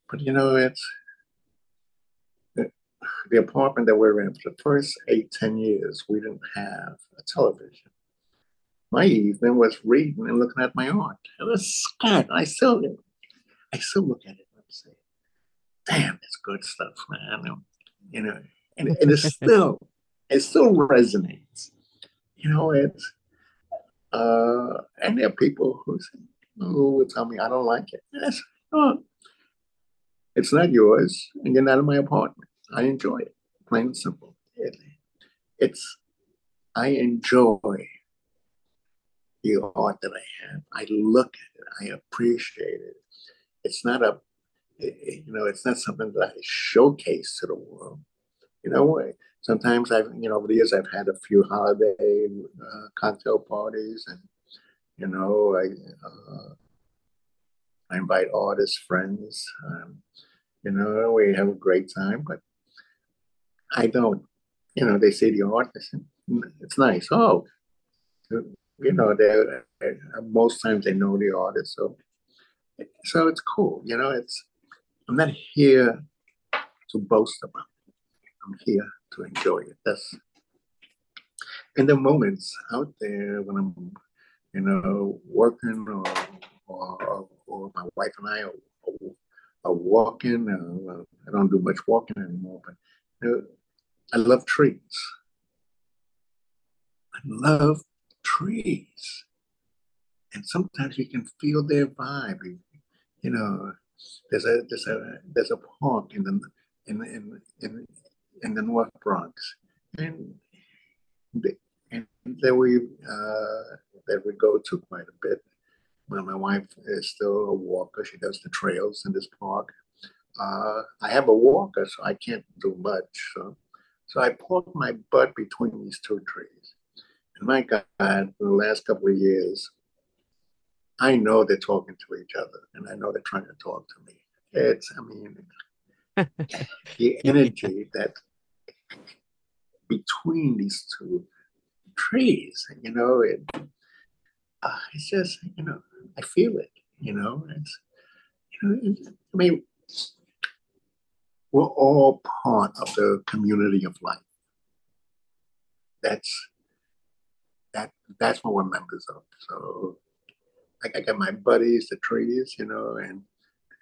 but, you know, it's, the apartment that we're in for the first eight, ten years, we didn't have a television. My evening was reading and looking at my art. It was good. I still, I still look at it and say, "Damn, it's good stuff, man." You know, and, and it's (laughs) still, it still resonates. You know, it's, uh, and there are people who say, who will tell me I don't like it. Yes, oh, it's not yours, and you're not in my apartment. I enjoy it, plain and simple. It, it's I enjoy the art that I have. I look at it. I appreciate it. It's not a, it, you know, it's not something that I showcase to the world. You know, sometimes I've, you know, over the years I've had a few holiday uh, cocktail parties, and you know, I uh, I invite artists, friends. Um, you know, we have a great time, but I don't, you know, they say the art, it's nice. Oh, you know, they most times they know the artist, so so it's cool. You know, it's I'm not here to boast about it. I'm here to enjoy it. That's in the moments out there when I'm, you know, working or or, or my wife and I are, are walking. Uh, I don't do much walking anymore, but you know, I love trees. I love trees. And sometimes you can feel their vibe. You know, there's a there's a there's a park in the in in in, in the North Bronx, and the, and there we uh, that we go to quite a bit. Well, my wife is still a walker. She does the trails in this park. Uh, I have a walker, so I can't do much. So so I pulled my butt between these two trees. And my God, in the last couple of years, I know they're talking to each other and I know they're trying to talk to me. It's, I mean, (laughs) the energy that between these two trees, you know, it, uh, it's just, you know, I feel it, you know, it's, you know, I mean, we're all part of the community of life. That's that that's what we're members of. So like I got my buddies, the trees, you know, and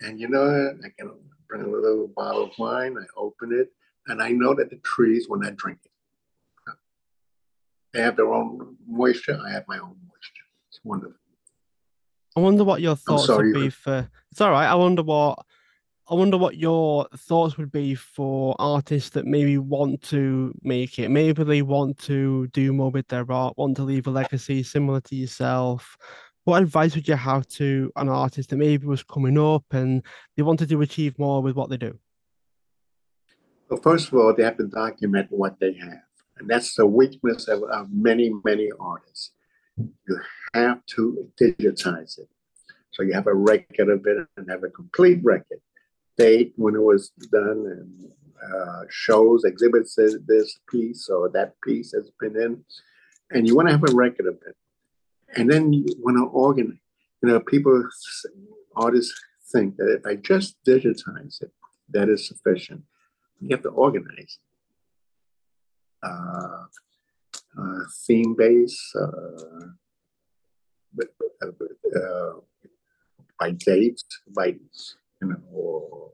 and you know, I can bring a little bottle of wine, I open it, and I know that the trees will not drink it. They have their own moisture, I have my own moisture. It's wonderful. I wonder what your thoughts would be for it's all right. I wonder what I wonder what your thoughts would be for artists that maybe want to make it. Maybe they want to do more with their art, want to leave a legacy similar to yourself. What advice would you have to an artist that maybe was coming up and they wanted to achieve more with what they do? Well, first of all, they have to document what they have. And that's the weakness of, of many, many artists. You have to digitize it. So you have a record of it and have a complete record date when it was done and uh, shows, exhibits this piece or that piece has been in, and you want to have a record of it. And then you want to organize. You know, people, artists think that if I just digitize it, that is sufficient. You have to organize Uh, uh, theme base, uh, uh, by dates, by you know, or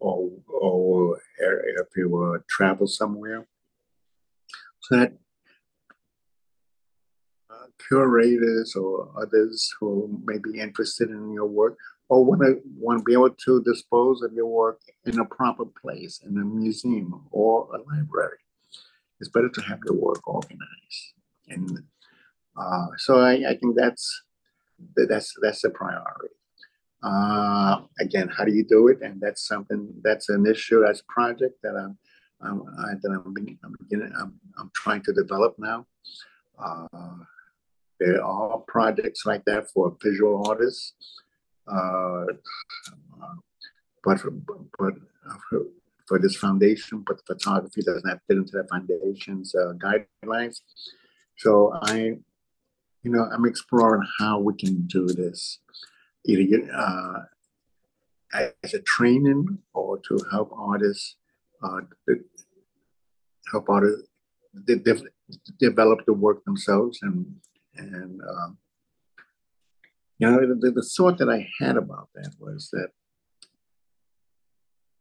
or or if you were travel somewhere. So that uh, curators or others who may be interested in your work or want to want to be able to dispose of your work in a proper place in a museum or a library. It's better to have your work organized, and uh, so I, I think that's that's that's a priority. Uh, again, how do you do it? And that's something that's an issue, that's a project that I'm, I'm I, that I'm, I'm beginning, I'm, I'm trying to develop now. Uh, there are projects like that for visual artists, uh, but but for, for this foundation, but photography does not fit into the foundation's uh, guidelines. So I, you know, I'm exploring how we can do this, uh, as a training or to help artists, uh, help artists de- de- develop the work themselves and and um, you know the, the thought that I had about that was that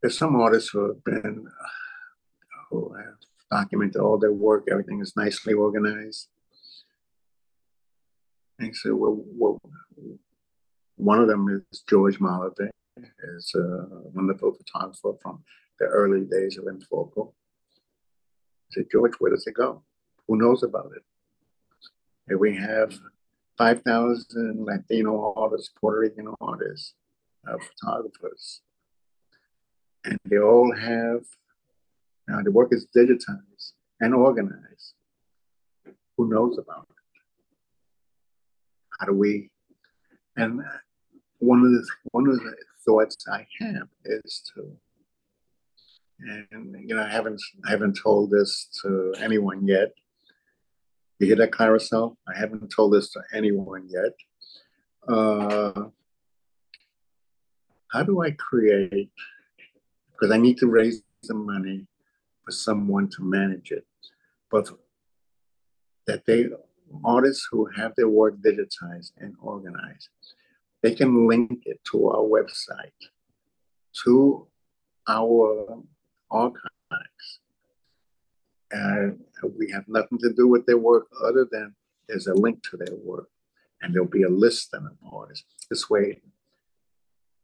there's some artists who have been who have documented all their work. Everything is nicely organized. And so, well, well, one of them is George Malave, is a wonderful photographer from the early days of En Foco. I said, George, where does it go? Who knows about it? Here we have 5,000 Latino artists, Puerto Rican artists, uh, photographers and they all have now the work is digitized and organized. Who knows about it? How do we? And one of the one of the thoughts I have is to, and you know, I haven't I haven't told this to anyone yet. You hear that, Claricel? I haven't told this to anyone yet. Uh, how do I create because I need to raise the money for someone to manage it. But that they artists who have their work digitized and organized, they can link it to our website, to our archives. And we have nothing to do with their work other than there's a link to their work and there'll be a list of artists. This way,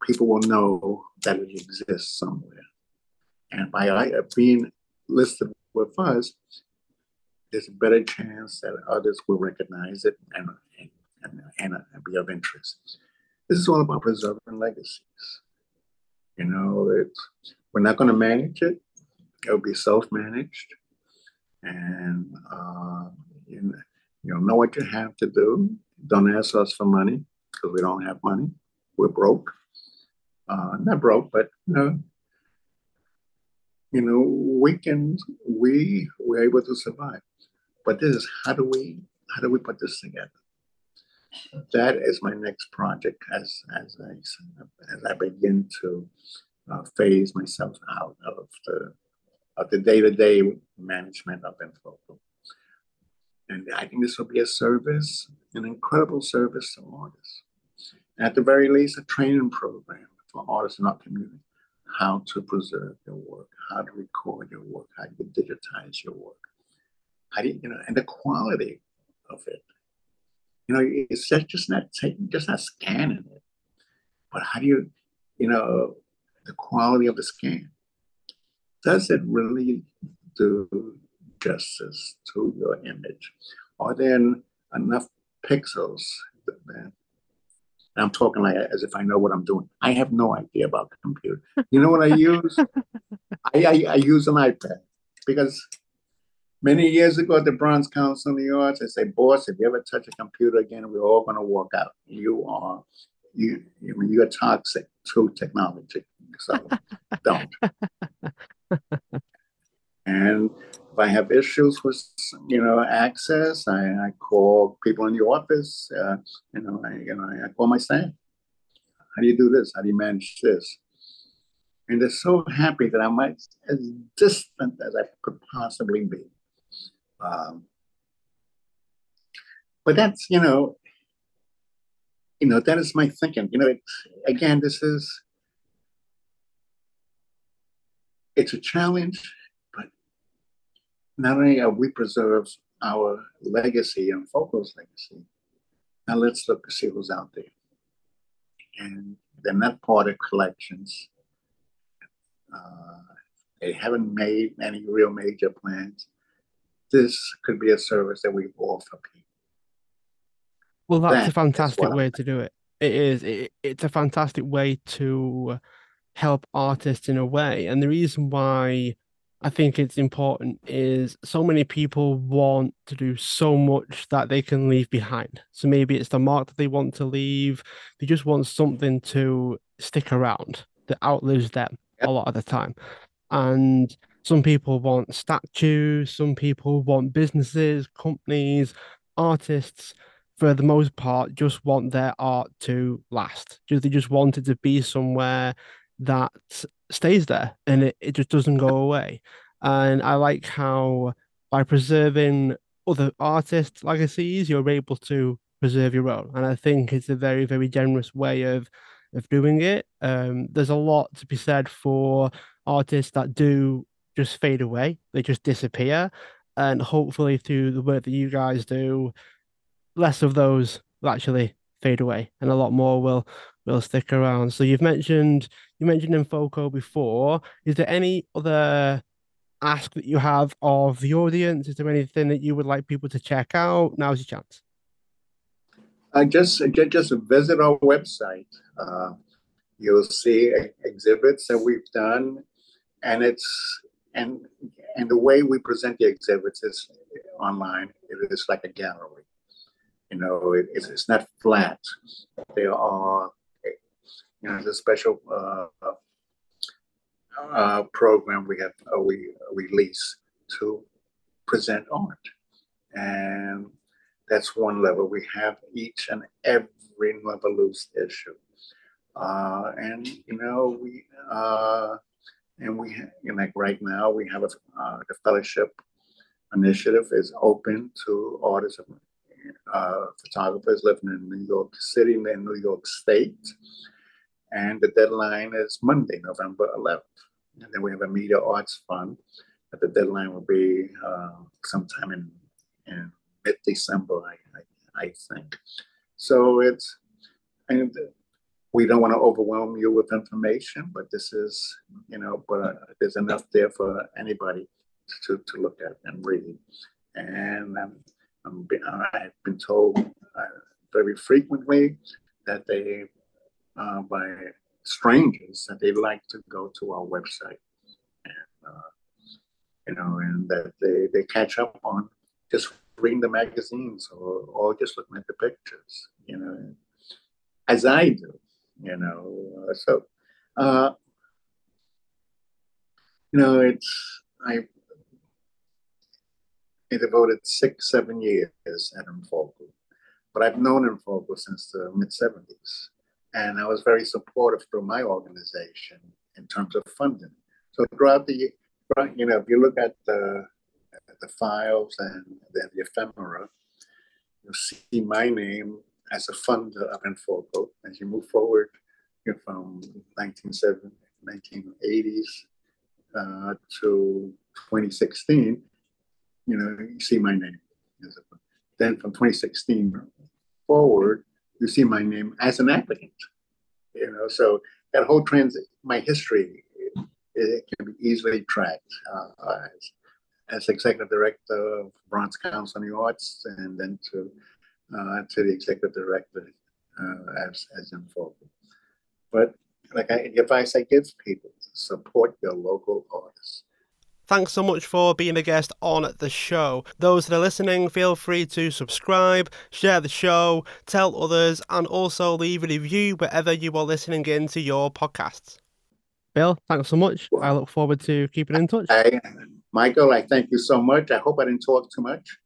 people will know that it exists somewhere. And by being listed with us, there's a better chance that others will recognize it and, and, and, and be of interest. This is all about preserving legacies. You know, it's, we're not going to manage it. It'll be self-managed. And uh, you, know, know what you have to do. Don't ask us for money because we don't have money. We're broke. Uh, not broke, but you know, you know, we can we we're able to survive. But this is how do we how do we put this together? That is my next project as as I as I begin to uh, phase myself out of the of the day to day management of En Foco. And I think this will be a service, an incredible service to artists. At the very least, a training program for artists in our community how to preserve your work, how to record your work, how to digitize your work, how do you, you know, and the quality of it. You know, it's just not taking, just not scanning it, but how do you, you know, the quality of the scan. Does it really do justice to your image? Are there enough pixels that and I'm talking like as if I know what I'm doing. I have no idea about the computer. You know what I use? (laughs) I, I, I, use an iPad because many years ago at the Bronx Council of the Arts, I say, boss, if you ever touch a computer again, we're all going to walk out. You are, you, you're toxic to technology. So (laughs) don't. and if I have issues with, you know, access, I, I call people in the office. Uh, you know, I, you know, I call my staff. How do you do this? How do you manage this? And they're so happy that I'm as distant as I could possibly be. Um, but that's, you know, you know, that is my thinking. You know, again, this is, it's a challenge but not only have we preserved our legacy and Focal's legacy, now let's look to see who's out there. And they're not part of collections. Uh, they haven't made any real major plans. This could be a service that we offer people. Well, that's that a fantastic way to do it. It is. It, it's a fantastic way to help artists in a way. And the reason why I think it's important is so many people want to do so much that they can leave behind. So maybe it's the mark that they want to leave. They just want something to stick around that outlives them yep. a lot of the time. And some people want statues, some people want businesses, companies, artists, for the most part, just want their art to last. Just they just want it to be somewhere that stays there and it, it just doesn't go away. And I like how by preserving other artists' legacies, you're able to preserve your own. And I think it's a very, very generous way of of doing it. Um, there's a lot to be said for artists that do just fade away, they just disappear. And hopefully, through the work that you guys do, less of those will actually fade away and a lot more will will stick around. So you've mentioned you mentioned En Foco before. Is there any other ask that you have of the audience? Is there anything that you would like people to check out? Now's your chance. I just just visit our website. Uh, you'll see exhibits that we've done, and it's and and the way we present the exhibits is online. It is like a gallery. You know, it, it's, it's not flat. There are you know, there's a special uh, uh, program we have uh, we release to present art, and that's one level. We have each and every Luz issue, uh, and you know we uh, and we you know, like right now we have a uh, the fellowship initiative is open to artists uh, photographers living in New York City and New York State. And the deadline is Monday, November 11th. And then we have a Media Arts Fund. But the deadline will be uh, sometime in, in mid December, I, I, I, think. So it's, and we don't want to overwhelm you with information, but this is, you know, but uh, there's enough there for anybody to, to look at and read. And um, I'm, I've been told uh, very frequently that they, uh, by strangers, that they like to go to our website, and uh, you know, and that they they catch up on just reading the magazines or or just looking at the pictures, you know, as I do, you know. So, uh, you know, it's I I devoted six, seven years at En Foco. But I've known En Foco since the mid 70s. And I was very supportive through my organization in terms of funding. So throughout the, you know, if you look at the, the files and then the ephemera, you'll see my name as a funder of En Foco as you move forward you know, from 1970, 1980s uh, to 2016 you know, you see my name. Then from 2016 forward, you see my name as an applicant. You know, so that whole transit, my history, it, it, can be easily tracked uh, as, as executive director of Bronx Council on the Arts, and then to uh, to the executive director uh, as as En Foco. But like I, advice I give people: support your local artists. Thanks so much for being a guest on the show. Those that are listening, feel free to subscribe, share the show, tell others, and also leave a review wherever you are listening into your podcasts. Bill, thanks so much. I look forward to keeping in touch. Michael, I thank you so much. I hope I didn't talk too much.